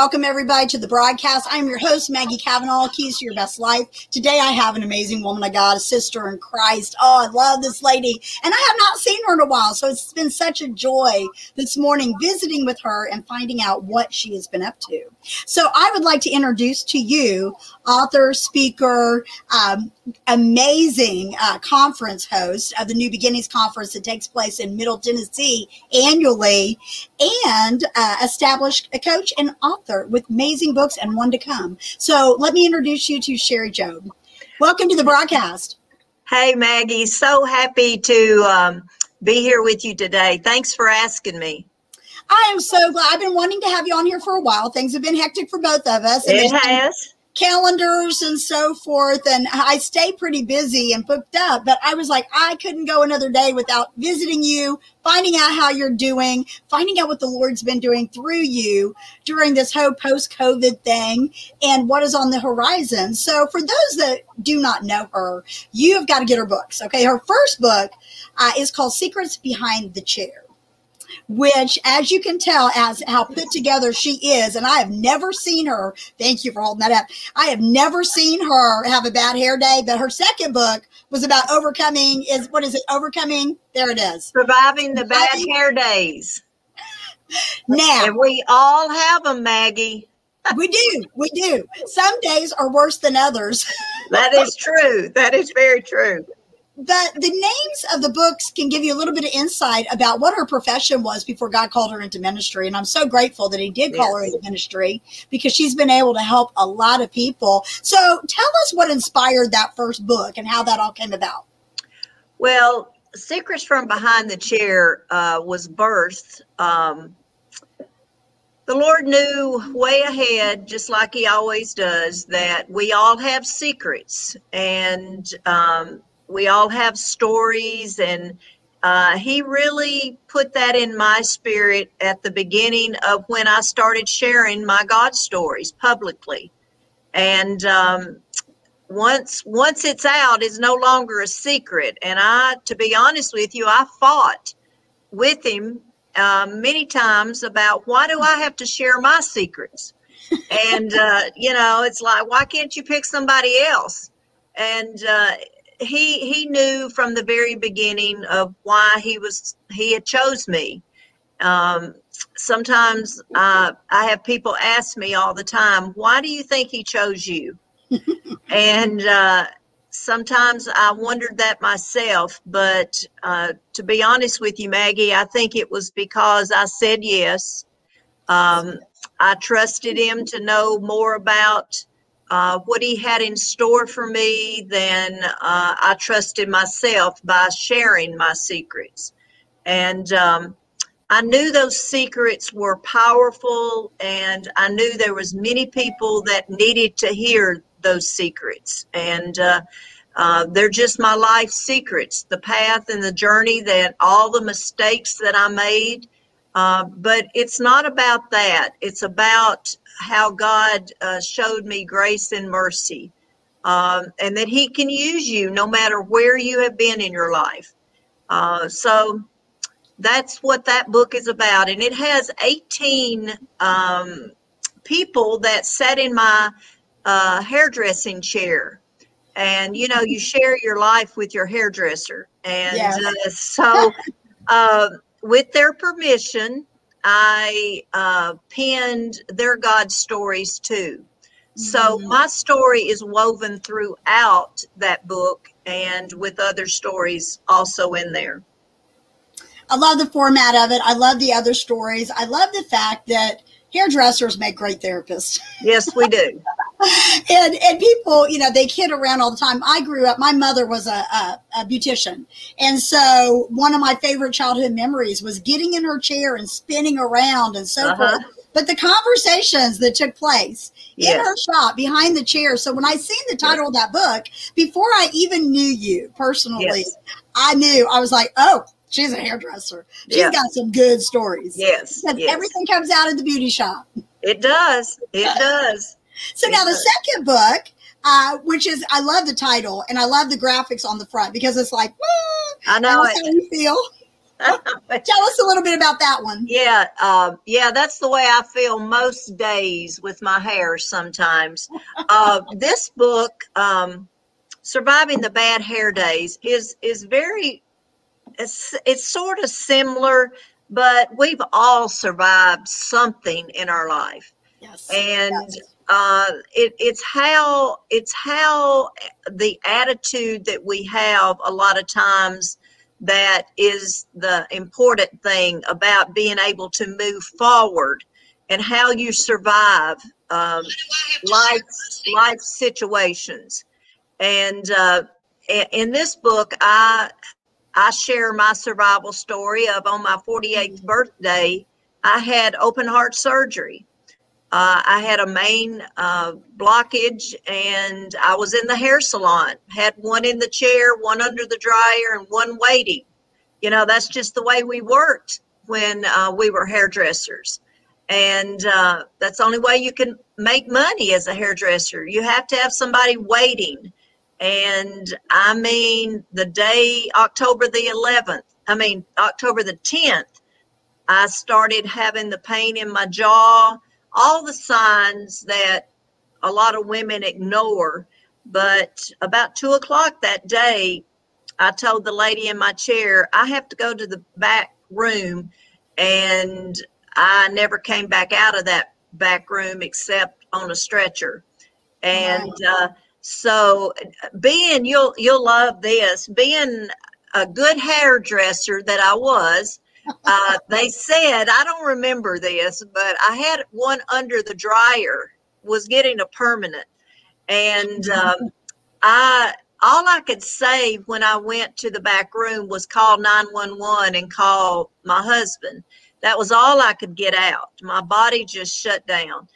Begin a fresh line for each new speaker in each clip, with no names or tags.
Welcome everybody to the broadcast. I'm your host, Maggie Cavanaugh, Keys to Your Best Life. Today I have an amazing woman of God, a sister in Christ. Oh, I love this lady. And I have not seen her in a while. So it's been such a joy this morning visiting with her and finding out what she has been up to. So I would like to introduce to you author, speaker, um, amazing uh, conference host of the New Beginnings Conference that takes place in Middle Tennessee annually, and uh, established a coach and author with amazing books and one to come. So let me introduce you to Sherry Jobe. Welcome to the broadcast.
Hey, Maggie. So happy to um, be here with you today. Thanks for asking me.
I am so glad. I've been wanting to have you on here for a while. Things have been hectic for both of us.
It has
calendars and so forth. And I stay pretty busy and booked up, but I was like, I couldn't go another day without visiting you, finding out how you're doing, finding out what the Lord's been doing through you during this whole post COVID thing and what is on the horizon. So, for those that do not know her, you have got to get her books. Okay. Her first book uh, is called Secrets Behind the Chair which, as you can tell, as how put together she is, and I have never seen her. Thank you for holding that up. I have never seen her have a bad hair day. But her second book was about overcoming. Is what is it? Overcoming. There it is.
Surviving the bad hair days.
Now
and we all have them, Maggie.
we do. We do. Some days are worse than others.
that is true. That is very true
the the names of the books can give you a little bit of insight about what her profession was before God called her into ministry. And I'm so grateful that He did call yes. her into ministry because she's been able to help a lot of people. So tell us what inspired that first book and how that all came about.
Well, Secrets from Behind the Chair uh, was birthed. Um, the Lord knew way ahead, just like He always does, that we all have secrets. And um, we all have stories and uh, he really put that in my spirit at the beginning of when I started sharing my God stories publicly. And um, once once it's out, it's no longer a secret. And I, to be honest with you, I fought with him um, many times about why do I have to share my secrets? and uh, you know, it's like why can't you pick somebody else? And uh, he he knew from the very beginning of why he was he had chose me. Um, sometimes uh, I have people ask me all the time, "Why do you think he chose you?" and uh, sometimes I wondered that myself. But uh, to be honest with you, Maggie, I think it was because I said yes. Um, I trusted him to know more about uh, what he had in store for me, then uh, I trusted myself by sharing my secrets. And um, I knew those secrets were powerful, and I knew there was many people that needed to hear those secrets. And uh, uh, they're just my life secrets, the path and the journey that all the mistakes that I made. Uh, but it's not about that. It's about how God uh, showed me grace and mercy, um, and that He can use you no matter where you have been in your life. Uh, so that's what that book is about, and it has 18 um, people that sat in my uh, hairdressing chair. And you know, you share your life with your hairdresser, and yes. Uh, so uh, with their permission, I uh, penned their God stories too. So mm-hmm. my story is woven throughout that book and with other stories also in there.
I love the format of it. I love the other stories. I love the fact that hairdressers make great therapists.
Yes, we do.
and and people, you know, they kid around all the time. I grew up. My mother was a, a, a beautician, and so one of my favorite childhood memories was getting in her chair and spinning around and so uh-huh. forth. But the conversations that took place yes. in her shop behind the chair. So when I seen the title yes. of that book, before I even knew you personally, yes. I knew I was like, oh, she's a hairdresser. She's yeah. got some good stories.
Yes.
yes. Everything comes out of the beauty shop.
It does. It does.
So now the second book, uh, which is I love the title and I love the graphics on the front because it's like,
I know
how you feel. Tell us a little bit about that one.
Yeah, uh, yeah, that's the way I feel most days with my hair. Sometimes, uh, this book, um, "Surviving the Bad Hair Days," is is very. It's, it's sort of similar, but we've all survived something in our life,
Yes.
and
yes.
uh, it, it's how it's how the attitude that we have a lot of times that is the important thing about being able to move forward and how you survive um, life life situations and uh, in this book i i share my survival story of on my 48th birthday i had open heart surgery uh, I had a main uh, blockage and I was in the hair salon. Had one in the chair, one under the dryer, and one waiting. You know, that's just the way we worked when uh, we were hairdressers. And uh, that's the only way you can make money as a hairdresser. You have to have somebody waiting. And I mean, the day, October the 11th, I mean, October the 10th, I started having the pain in my jaw all the signs that a lot of women ignore. But about two o'clock that day, I told the lady in my chair, I have to go to the back room. And I never came back out of that back room except on a stretcher. And uh, so being you'll you'll love this, being a good hairdresser that I was, uh, they said I don't remember this, but I had one under the dryer was getting a permanent, and um, I all I could say when I went to the back room was call nine one one and call my husband. That was all I could get out. My body just shut down.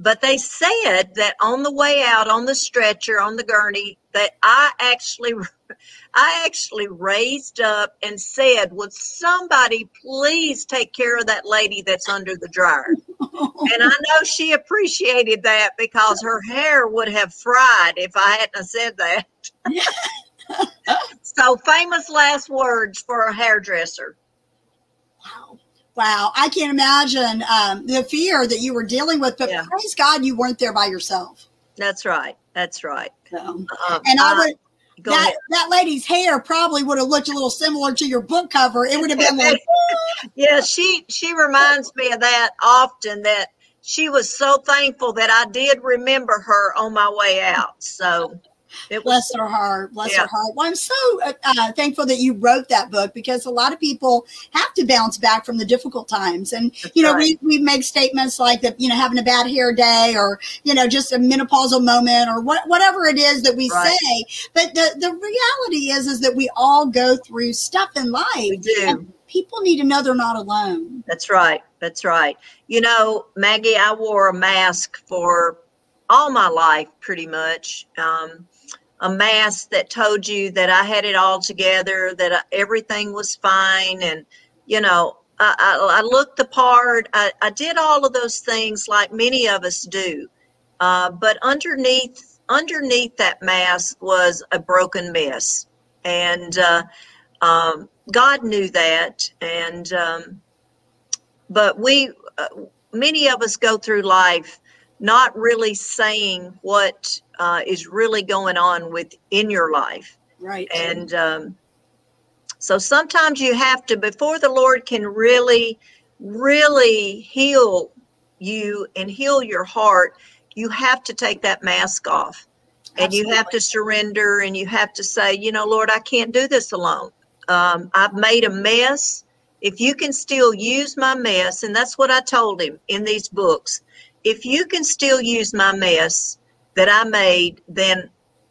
But they said that on the way out on the stretcher on the gurney that I actually I actually raised up and said, Would somebody please take care of that lady that's under the dryer? And I know she appreciated that because her hair would have fried if I hadn't said that. so famous last words for a hairdresser.
Wow. Wow. I can't imagine um, the fear that you were dealing with, but
Yeah.
praise God you weren't there by yourself.
That's right. That's right.
So,
Um,
and I would,
go
that,
ahead.
that lady's hair probably would have looked a little similar to your book cover. It would have been like,
Yeah, she she reminds me of that often. That she was so thankful that I did remember her on my way out. So it was
bless her heart, bless
Yeah.
her heart. Well, I'm so uh, uh, thankful that you wrote that book because a lot of people have to bounce back from the difficult times. And,
That's
you know,
right.
we, we make statements like that, you know, having a bad hair day or, you know, just a menopausal moment or what, whatever it is that we
Right.
say. But the, the reality is, is that we all go through stuff in life.
we do.
And people need to know they're not alone.
That's right. That's right. You know, Maggie, I wore a mask for all my life, pretty much. Um, a mask that told you that I had it all together, that I, everything was fine, and you know, I, I, I looked the part. I, I did all of those things like many of us do, uh, but underneath underneath that mask was a broken mess, and uh, um, God knew that, and um, but we uh, many of us go through life not really saying what uh, is really going on within your life.
Right.
and um, so sometimes you have to before the lord can really really heal you and heal your heart you have to take that mask off. And you have to surrender and you have to say you know lord i can't do this alone. Um, i've made a mess. If you can still use my mess and that's what i told him in these books if you can still use my mess that i made then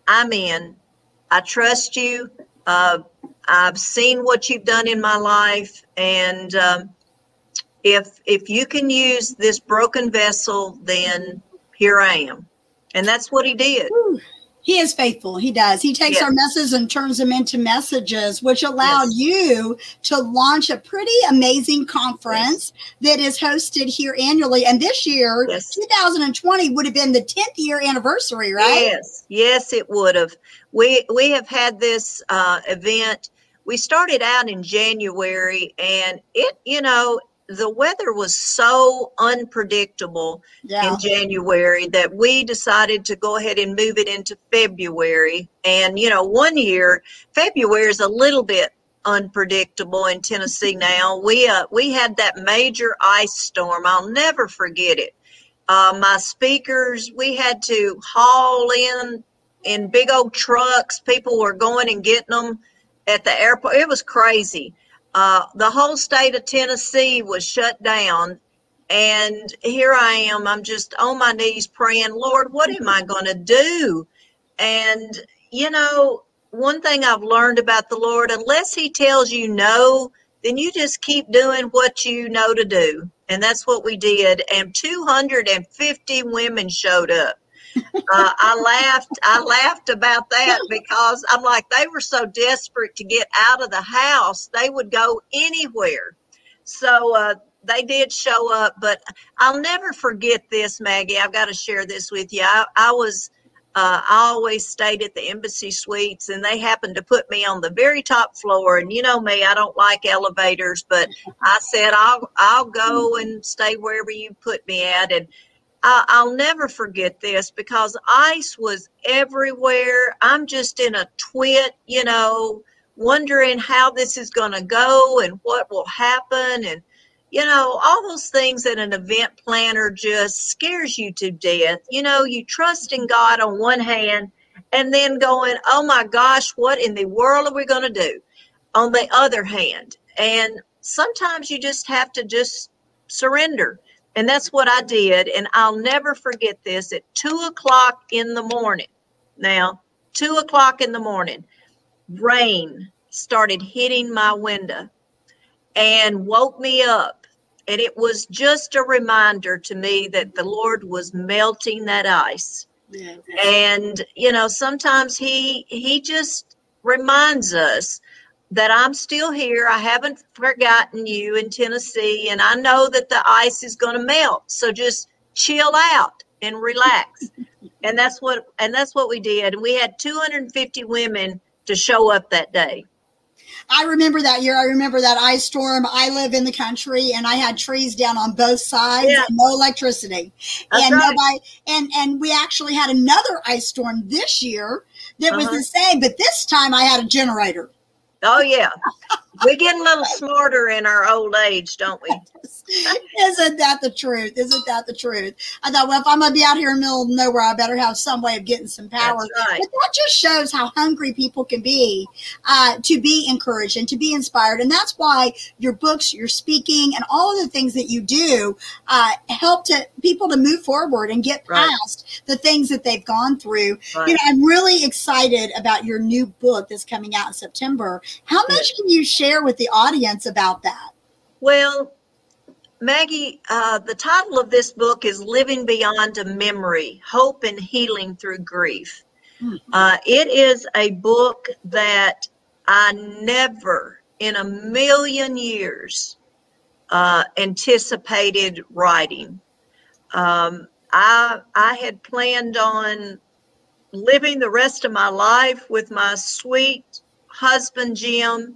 i'm in. I trust you. Uh, i've seen what you've done in my life and um, if if you can use this broken vessel then here i am. And that's what he did.
Whew. He is faithful. He does. He takes
Yeah.
our messages and turns them into messages, which allowed you to launch a pretty amazing conference that is hosted here annually. And this year,
Yes.
2020, would have been the 10th year anniversary, right?
Yes, yes, it would have. We we have had this uh, event. we started out in January, and it, you know, the weather was so unpredictable
Yeah.
in January that we decided to go ahead and move it into February. And, you know, one year, February is a little bit unpredictable in Tennessee now. We, uh, we had that major ice storm. I'll never forget it. Uh, my speakers, we had to haul in in big old trucks. People were going and getting them at the airport. It was crazy. Uh, the whole state of Tennessee was shut down. And here I am. I'm just on my knees praying, Lord, what am I going to do? And, you know, one thing I've learned about the Lord, unless He tells you no, then you just keep doing what you know to do. And that's what we did. And 250 women showed up. Uh, I laughed. I laughed about that because I'm like they were so desperate to get out of the house, they would go anywhere. So uh, they did show up, but I'll never forget this, Maggie. I've got to share this with you. I, I was. Uh, I always stayed at the embassy suites, and they happened to put me on the very top floor. And you know me, I don't like elevators, but I said I'll I'll go and stay wherever you put me at. And I, I'll never forget this because ice was everywhere. I'm just in a twit, you know, wondering how this is going to go and what will happen. And, you know, all those things that an event planner just scares you to death. You know, you trust in God on one hand and then going, oh my gosh, what in the world are we going to do on the other hand? And sometimes you just have to just surrender. And that's what I did. And I'll never forget this at two o'clock in the morning. Now, two o'clock in the morning, rain started hitting my window and woke me up. And it was just a reminder to me that the Lord was melting that ice.
Yeah.
And, you know, sometimes he he just reminds us that I'm still here. I haven't forgotten you in Tennessee, and I know that the ice is going to melt. So just chill out and relax. and that's what and that's what we did. And we had 250 women to show up that day.
I remember that year. I remember that ice storm. I live in the country and I had trees down on both sides
Yeah.
and no electricity.
That's
and
right.
nobody and and we actually had another ice storm this year that was
Uh-huh.
the same, but this time I had a generator.
Oh yeah. We get a little smarter in our old age, don't we?
Isn't that the truth? Isn't that the truth? I thought, well, if I'm gonna be out here in the middle of nowhere, I better have some way of getting some power.
Right.
But that just shows how hungry people can be uh, to be encouraged and to be inspired. And that's why your books, your speaking, and all of the things that you do uh, help to people to move forward and get
Right.
past the things that they've gone through.
Right.
You know, I'm really excited about your new book that's coming out in September. How much can you share with the audience about that?
Well, Maggie, uh, the title of this book is Living Beyond a Memory Hope and Healing Through Grief.
Mhm.
Uh, it is a book that I never in a million years uh, anticipated writing. Um, I, I had planned on living the rest of my life with my sweet husband, Jim.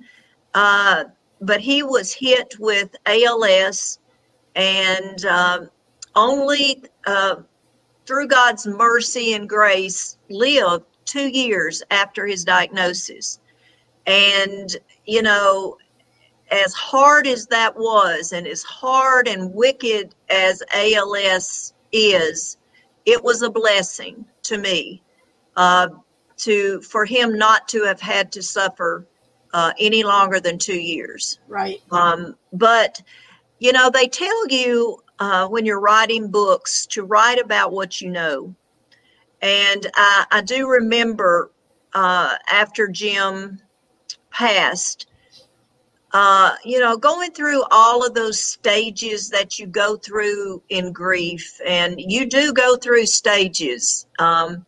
Uh, but he was hit with ALS and um, only uh, through God's mercy and grace lived two years after his diagnosis. And, you know, as hard as that was, and as hard and wicked as ALS is, it was a blessing to me uh, to for him not to have had to suffer uh, any longer than two years.
Right.
Um, but, you know, they tell you uh, when you're writing books to write about what you know. And I, I do remember uh, after Jim passed, uh, you know, going through all of those stages that you go through in grief, and you do go through stages. Um,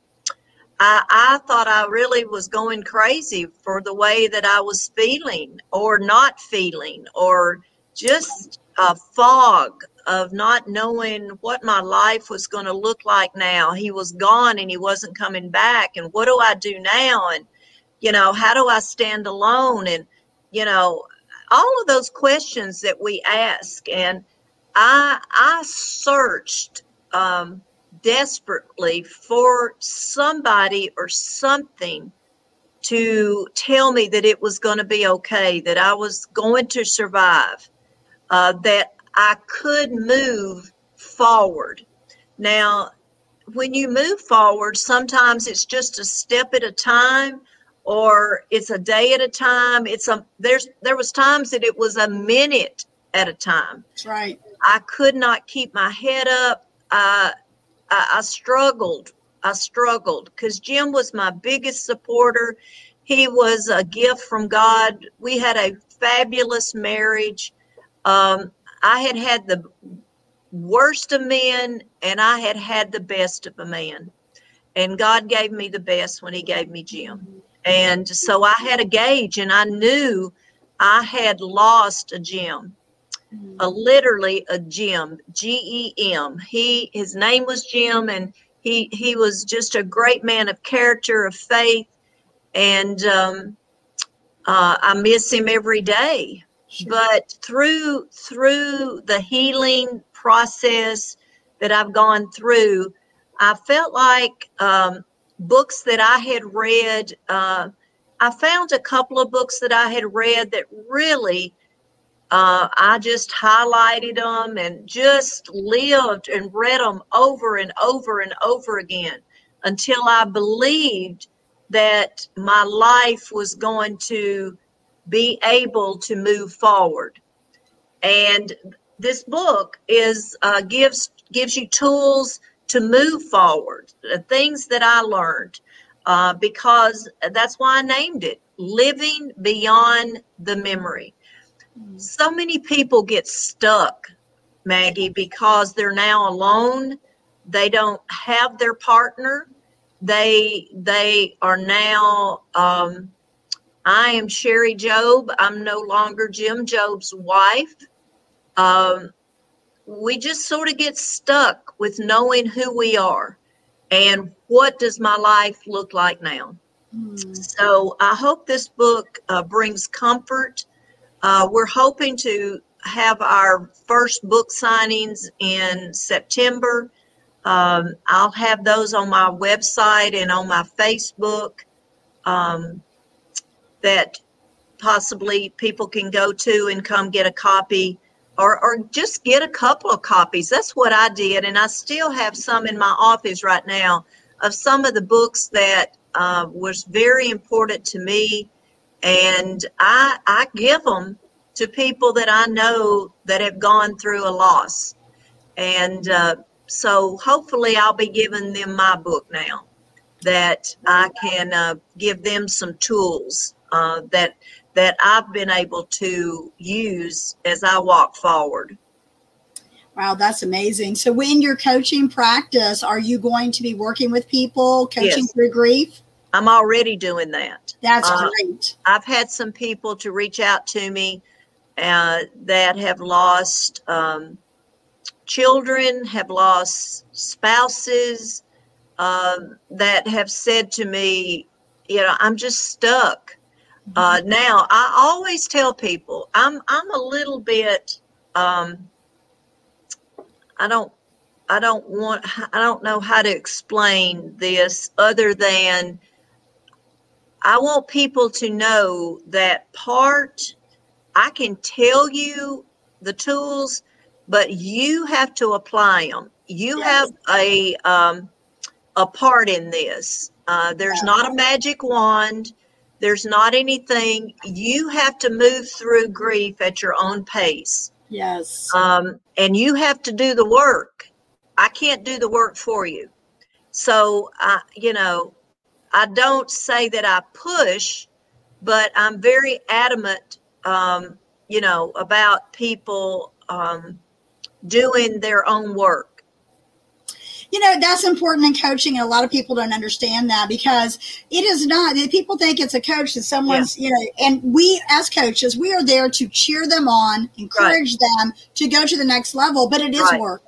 I, I thought I really was going crazy for the way that I was feeling or not feeling, or just a fog of not knowing what my life was going to look like now. He was gone and he wasn't coming back. And what do I do now? And, you know, how do I stand alone? And you know, all of those questions that we ask. And I, I searched um, desperately for somebody or something to tell me that it was going to be okay, that I was going to survive, uh, that I could move forward. Now, when you move forward, sometimes it's just a step at a time or it's a day at a time. It's a there's there was times that it was a minute at a time.
That's right.
I could not keep my head up. I I, I struggled. I struggled because Jim was my biggest supporter. He was a gift from God. We had a fabulous marriage. Um, I had had the worst of men and I had had the best of a man. And God gave me the best when He gave me Jim. And so I had a gauge and I knew I had lost a Jim. A literally a Jim, G E M. He his name was Jim and he he was just a great man of character, of faith, and um, uh, I miss him every day. Sure. But through through the healing process that I've gone through, I felt like um, books that I had read, uh, I found a couple of books that I had read that really, uh, I just highlighted them and just lived and read them over and over and over again until I believed that my life was going to be able to move forward. And this book is uh, gives gives you tools to move forward, the things that I learned, uh, because that's why I named it Living Beyond the Memory. So many people get stuck, Maggie, because they're now alone. They don't have their partner. They they are now. Um, I am Sherry Jobe. I'm no longer Jim Jobe's wife um, we just sort of get stuck with knowing who we are and what does my life look like now. Mm. So I hope this book uh, brings comfort. Uh, we're hoping to have our first book signings in September. Um, I'll have those on my website and on my Facebook um, that possibly people can go to and come get a copy or, or just get a couple of copies. That's what I did. And I still have some in my office right now of some of the books that uh, was very important to me. And I, I give them to people that I know that have gone through a loss. And uh, so hopefully I'll be giving them my book now that I can uh, give them some tools uh, that that I've been able to use as I walk forward.
Wow, that's amazing. So, in your coaching practice, are you going to be working with people coaching yes. through grief?
I'm already doing that.
That's uh, great.
I've had some people to reach out to me uh, that have lost um, children, have lost spouses, um, that have said to me, you know, I'm just stuck. Uh, now, I always tell people I'm I'm a little bit um, I don't I don't want I don't know how to explain this other than I want people to know that part I can tell you the tools, but you have to apply them. You yes. have a um, a part in this. Uh, there's yeah. not a magic wand. There's not anything. You have to move through grief at your own pace.
Yes.
Um, and you have to do the work. I can't do the work for you. So, I, you know, I don't say that I push, but I'm very adamant, um, you know, about people um, doing their own work
you know that's important in coaching and a lot of people don't understand that because it is not people think it's a coach that someone's yeah. you know and we as coaches we are there to cheer them on encourage right. them to go to the next level but it is right. work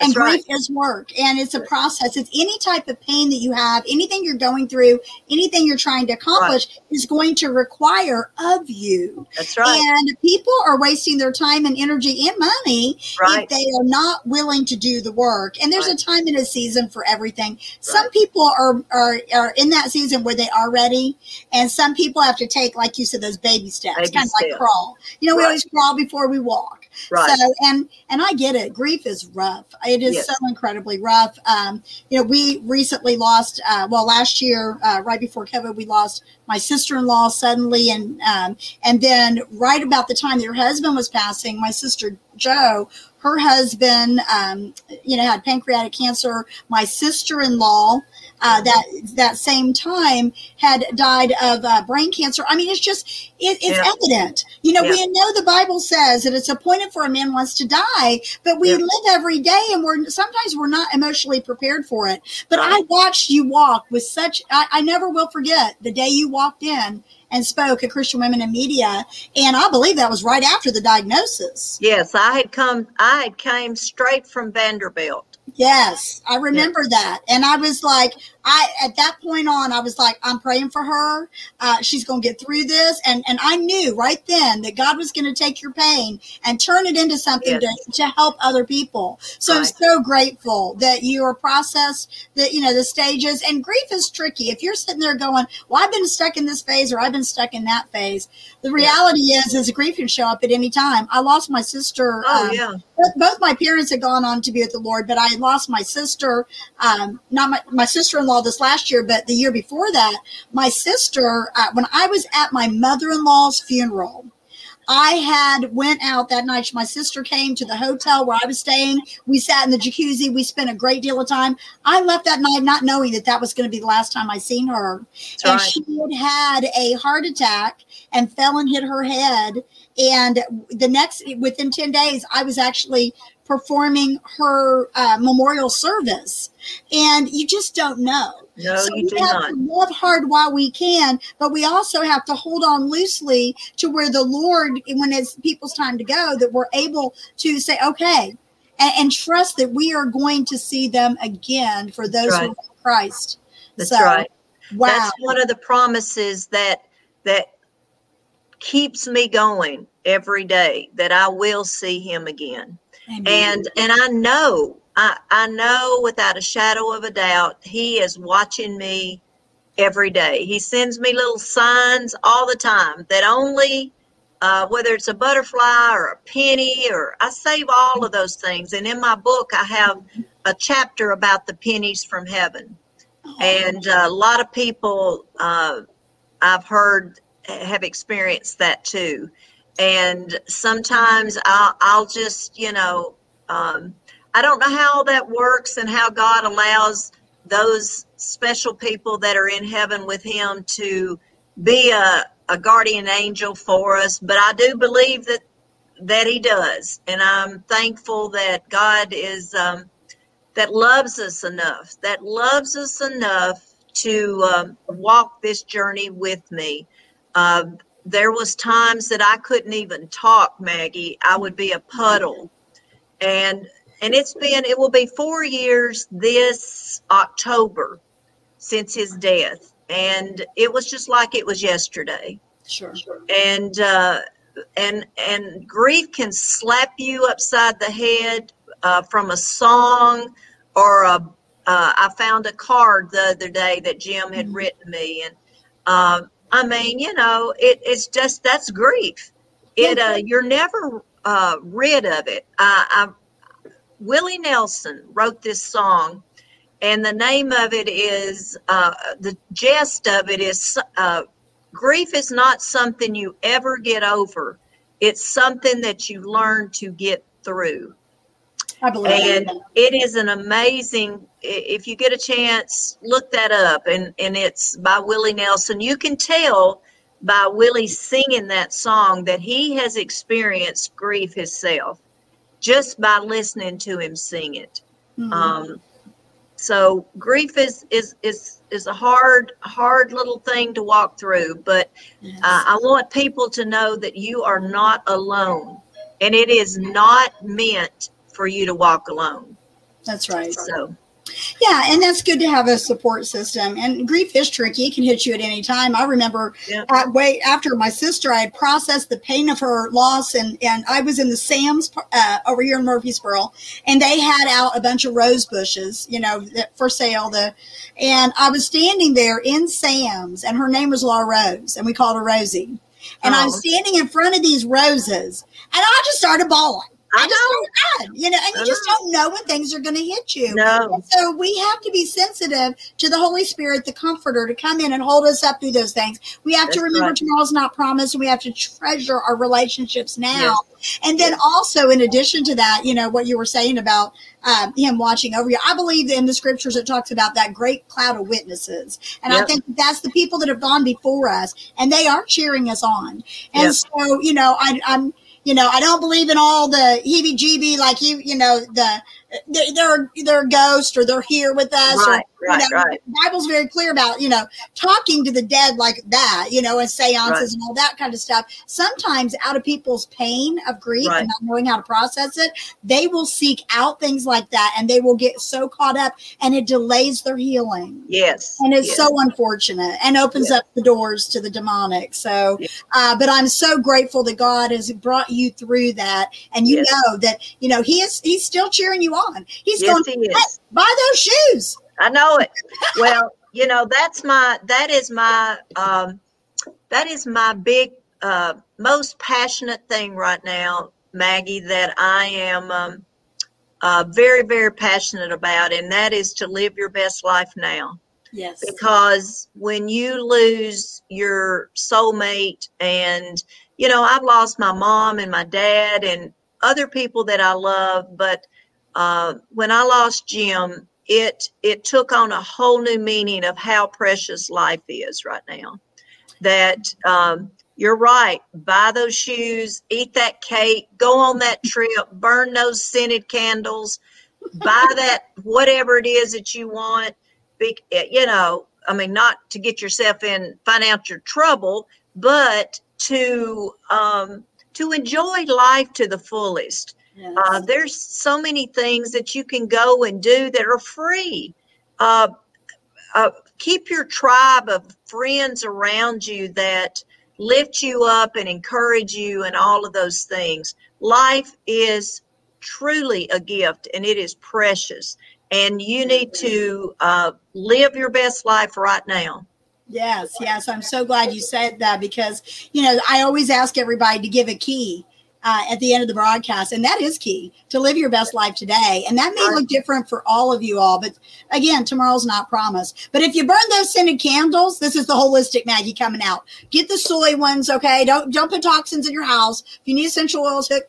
And
That's
grief
right.
is work and it's a process. It's any type of pain that you have, anything you're going through, anything you're trying to accomplish is going to require of you.
That's right.
And people are wasting their time and energy and money
Right.
if they are not willing to do the work. And there's
Right.
a time and a season for everything. Some people are, are are in that season where they are ready, and some people have to take, like you said, those baby steps,
Baby
kind of like crawl. You know, we always crawl before we walk.
Right.
So and and I get it. Grief is rough. It is
Yes.
so incredibly rough. Um, you know, we recently lost. Uh, well, last year, uh, right before COVID, we lost my sister-in-law suddenly, and um, and then right about the time that her husband was passing, my sister Joe, her husband, um, you know, had pancreatic cancer. My sister-in-law. Uh, that that same time had died of uh, brain cancer. I mean, it's just it, it's
Yeah.
evident. You know,
Yeah.
we know the Bible says that it's appointed for a man once to die, but we
Yeah.
live every day, and we're sometimes we're not emotionally prepared for it. But I watched you walk with such. I, I never will forget the day you walked in and spoke at Christian Women in Media, and I believe that was right after the diagnosis.
Yes, I had come. I had came straight from Vanderbilt.
Yes, I remember that. And I was like, I at that point on, I was like, I'm praying for her. Uh, she's going to get through this. And and I knew right then that God was going to take your pain and turn it into something
Yes.
to, to help other people. So I'm so grateful that you are processed that you know the stages. And grief is tricky. If you're sitting there going, "Well, I've been stuck in this phase or I've been stuck in that phase," the reality is, is grief can show up at any time. I lost my sister.
Oh
um,
yeah.
both- both my parents had gone on to be with the Lord, but I lost my sister, um, not my, my sister-in-law this last year, but the year before that, my sister, uh, when I was at my mother-in-law's funeral, I had went out that night. My sister came to the hotel where I was staying. We sat in the jacuzzi. We spent a great deal of time. I left that night not knowing that that was going to be the last time I seen her.
That's
and
right.
she had had a heart attack and fell and hit her head. And the next, within 10 days, I was actually performing her uh, memorial service. And you just don't know.
No,
so
you
we
do
have
not.
to love hard while we can, but we also have to hold on loosely to where the Lord, when it's people's time to go, that we're able to say, okay, and, and trust that we are going to see them again for those who love Christ.
That's
So,
right.
Wow.
That's one of the promises that that keeps me going every day. That I will see him again.
Amen.
and and i know i i know without a shadow of a doubt he is watching me every day he sends me little signs all the time that only uh, whether it's a butterfly or a penny or i save all of those things and in my book i have a chapter about the pennies from heaven and uh, a lot of people uh, I've heard have experienced that too. And sometimes I'll, I'll just, you know, um, I don't know how that works and how God allows those special people that are in heaven with Him to be a, a guardian angel for us, but I do believe that that He does, and I'm thankful that God is um, that loves us enough, that loves us enough to um, walk this journey with me. Uh, there was times that I couldn't even talk, Maggie. I would be a puddle, and and it's been it will be four years this October since his death, and it was just like it was yesterday.
Sure. sure.
And uh, and and grief can slap you upside the head uh, from a song or a. Uh, I found a card the other day that Jim had
Mhm.
written me, and um, I mean, you know, it, it's just that's grief. It uh, you're never uh, rid of it. I, I, Willie Nelson wrote this song, and the name of it is uh, the gist of it is uh, grief is not something you ever get over. It's something that you learn to get through.
I believe
And it is an amazing, if you get a chance, look that up. And, and it's by Willie Nelson. You can tell by Willie singing that song that he has experienced grief himself just by listening to him sing it.
Mhm.
Um, so grief is, is, is, is a hard, hard little thing to walk through, but
Yes.
uh, I want people to know that you are not alone, and it is not meant for you to walk alone.
That's right.
So
yeah, and that's good to have a support system. And grief is tricky; it can hit you at any time. I remember, uh, way after my sister, I had processed the pain of her loss, and and I was in the Sam's uh, over here in Murfreesboro, and they had out a bunch of rose bushes, you know, that- for sale. The and I was standing there in Sam's, and her name was Laura Rose, and we called her Rosie. And I'm
Oh.
standing in front of these roses, and I just started bawling.
I
I just started crying, you know, and you just don't know when things are going to hit you.
No.
And so we have to be sensitive to the Holy Spirit, the Comforter, to come in and hold us up through those things. We have to remember
right.
tomorrow's not promised, and we have to treasure our relationships now. And then
Yes.
also, in addition to that, you know what you were saying about um, Him watching over you. I believe in the scriptures it talks about that great cloud of witnesses, and I think that's the people that have gone before us, and they are cheering us on. And
Yep.
so, you know, I, I'm you know, I don't believe in all the heebie-jeebie, like you, you know, the they're they're, they're a ghost or they're here with us.
Right,
or,
right,
you know,
right.
The Bible's very clear about you know talking to the dead like that, you know, and seances and all that kind of stuff. Sometimes, out of people's pain of grief and not knowing how to process it, they will seek out things like that, and they will get so caught up, and it delays their healing.
Yes.
And it's
yes.
so unfortunate and opens
Yeah.
up the doors to the demonic. So,
Yeah.
uh, but I'm so grateful that God has brought you through that. And you
Yes.
know that, you know, he is, he's still cheering you on. He's
Yes,
going,
he is.
"Hey, buy those shoes.
I know it. Well, you know, that's my that is my um that is my big uh most passionate thing right now, Maggie, that I am um uh very, very passionate about, and that is to live your best life now.
Yes.
Because when you lose your soulmate and you know, I've lost my mom and my dad and other people that I love, but uh, when I lost Jim, it it took on a whole new meaning of how precious life is right now. That um, you're right. Buy those shoes, eat that cake, go on that trip, burn those scented candles, buy that whatever it is that you want. Be, you know, I mean, not to get yourself in financial trouble, but to um, to enjoy life to the fullest.
Yes.
Uh, there's so many things that you can go and do that are free. Uh, uh, keep your tribe of friends around you that lift you up and encourage you and all of those things. Life is truly a gift and it is precious. And you need to uh, live your best life right now.
Yes, yes. I'm so glad you said that because, you know, I always ask everybody to give a key uh, at the end of the broadcast, and that is key to live your best life today. And that may look different for all of you all, but again, tomorrow's not promised. But if you burn those scented candles, this is the holistic Maggie coming out. Get the soy ones, okay? Don't don't put toxins in your house. If you need essential oils, hook.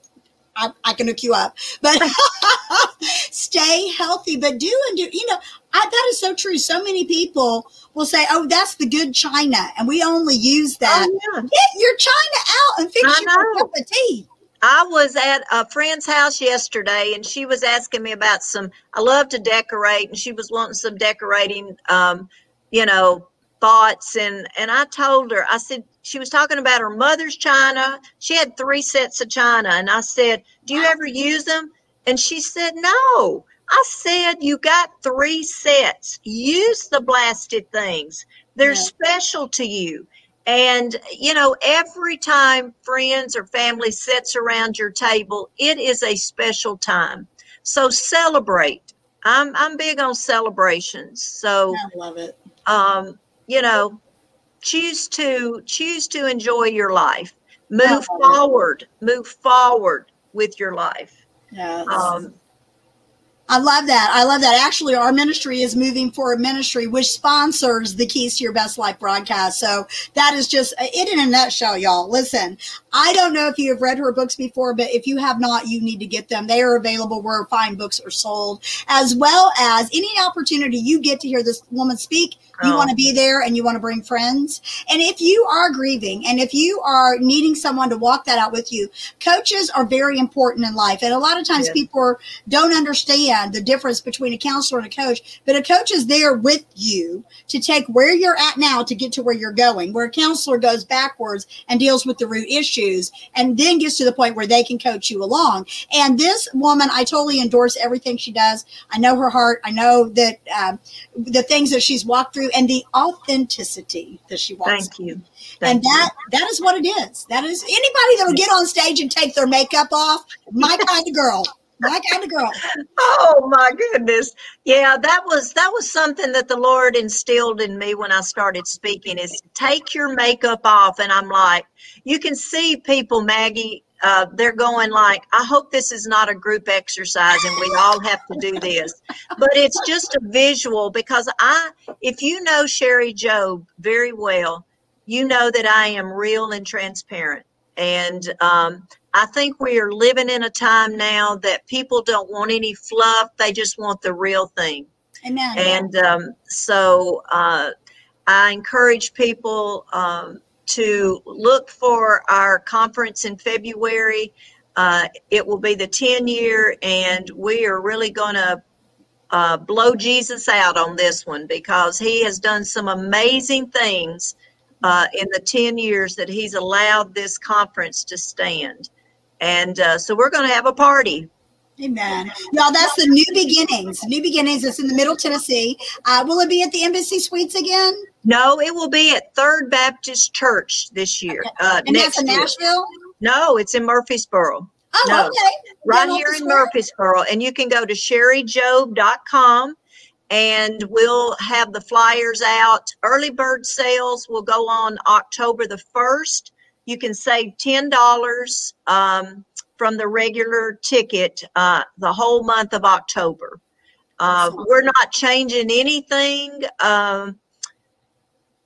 I, I can hook you up, but stay healthy. But do and do. You know, I, that is so true. So many people will say, "Oh, that's the good china," and we only use that.
Oh, yeah.
Get your china out and fix
I
you cup of tea.
I was at a friend's house yesterday and she was asking me about some I love to decorate and she was wanting some decorating um you know thoughts and and I told her I said she was talking about her mother's china. She had three sets of china and I said do you ever use them? And she said no. I said you got three sets. Use the blasted things. They're
Yeah.
special to you and, you know, every time friends or family sits around your table, it is a special time. So celebrate. I'm, I'm big on celebrations. So,
I love it.
um, you know, choose to choose to enjoy your life. Move
love it.
forward. Move forward with your life.
Yeah.
Um,
I love that. I love that. Actually, our ministry is moving for a ministry which sponsors the Keys to Your Best Life broadcast. So that is just it in a nutshell, y'all. Listen, I don't know if you have read her books before, but if you have not, you need to get them. They are available where fine books are sold, as well as any opportunity you get to hear this woman speak. You
Oh.
want to be there and you want to bring friends. And if you are grieving and if you are needing someone to walk that out with you, coaches are very important in life. And a lot of times
Yes.
people don't understand understand the difference between a counselor and a coach, but a coach is there with you to take where you're at now to get to where you're going, where a counselor goes backwards and deals with the root issues and then gets to the point where they can coach you along. And this woman, I totally endorse everything she does. I know her heart. I know that um, the things that she's walked through and the authenticity that she walks.
Thank you.
Thank and that you. that is what it is. That is anybody that will get on stage and take their makeup off, my kind of girl. My kind of girl.
Oh my goodness. Yeah, that was that was something that the Lord instilled in me when I started speaking is take your makeup off. And I'm like, you can see people, Maggie, uh, they're going like, I hope this is not a group exercise and we all have to do this. But it's just a visual because I, if you know Sherry Jobe very well, you know that I am real and transparent. And um, I think we are living in a time now that people don't want any fluff, they just want the real thing.
Amen.
And um, so uh, I encourage people um, to look for our conference in February. Uh, it will be the 10 year, and we are really going to uh, blow Jesus out on this one because he has done some amazing things uh, in the 10 years that he's allowed this conference to stand. And uh, so we're going to have a party.
Amen. Y'all, that's the New Beginnings. New Beginnings is in the Middle Tennessee. Uh, will it be at the Embassy Suites again?
No, it will be at Third Baptist Church this year. Okay.
Uh, and that's in Nashville?
No, it's in Murfreesboro.
Oh,
no,
okay.
Right here in Murfreesboro. And you can go to sherryjobe.com and we'll have the flyers out. Early bird sales will go on October the 1st. You can save $10 um, from the regular ticket uh, the whole month of October. Uh, we're not changing anything um,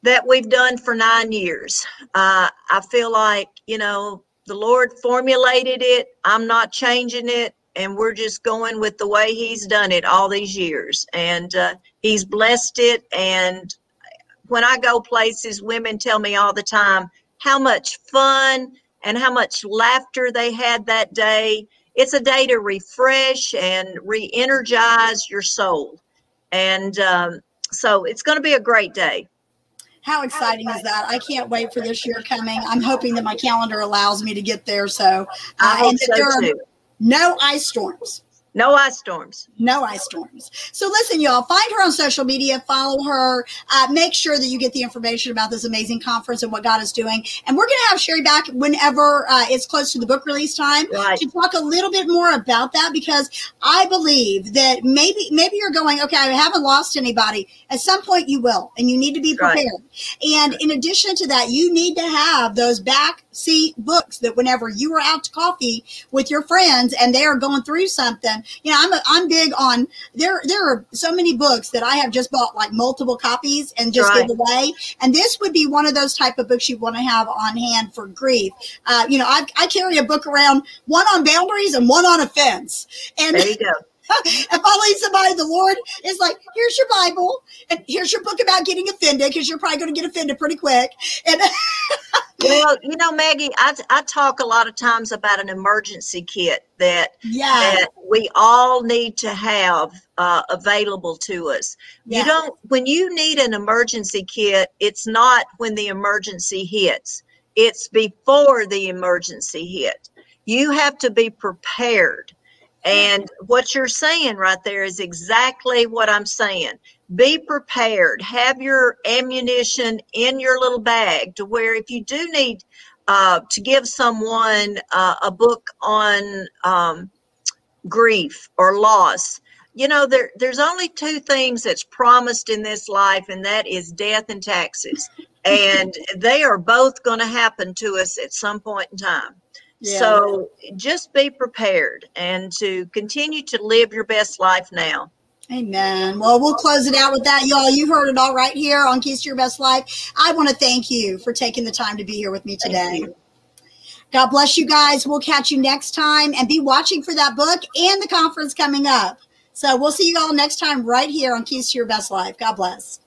that we've done for nine years. Uh, I feel like, you know, the Lord formulated it. I'm not changing it and we're just going with the way he's done it all these years and uh, he's blessed it and when i go places women tell me all the time how much fun and how much laughter they had that day it's a day to refresh and re-energize your soul and um, so it's going to be a great day
how exciting is that? I can't wait for this year coming. I'm hoping that my calendar allows me to get there. So,
uh, I hope so too
no ice storms.
No ice storms.
No ice storms. So listen, y'all, find her on social media, follow her, uh, make sure that you get the information about this amazing conference and what God is doing. And we're going to have Sherry back whenever uh, it's close to the book release time
right.
to talk a little bit more about that because I believe that maybe maybe you're going, okay, I haven't lost anybody. At some point you will, and you need to be prepared. Right. And in addition to that, you need to have those back seat books that whenever you are out to coffee with your friends and they are going through something you know, I'm a, I'm big on there. There are so many books that I have just bought like multiple copies and just right. give away. And this would be one of those type of books you want to have on hand for grief. Uh, you know, I, I carry a book around, one on boundaries and one on offense. And
there you go.
If I lead somebody, the Lord is like, here's your Bible, and here's your book about getting offended, because you're probably going to get offended pretty quick. And
well, you know, Maggie, I, I talk a lot of times about an emergency kit that
yeah.
that we all need to have uh, available to us. Yeah. You don't when you need an emergency kit, it's not when the emergency hits. It's before the emergency hit. You have to be prepared. And what you're saying right there is exactly what I'm saying. Be prepared. Have your ammunition in your little bag to where if you do need uh, to give someone uh, a book on um, grief or loss, you know, there, there's only two things that's promised in this life, and that is death and taxes. and they are both going to happen to us at some point in time. Yeah. So just be prepared and to continue to live your best life now.
Amen. Well, we'll close it out with that, y'all. You heard it all right here on Keys to Your Best Life. I want to thank you for taking the time to be here with me today. God bless you guys. We'll catch you next time and be watching for that book and the conference coming up. So we'll see you all next time right here on Keys to Your Best Life. God bless.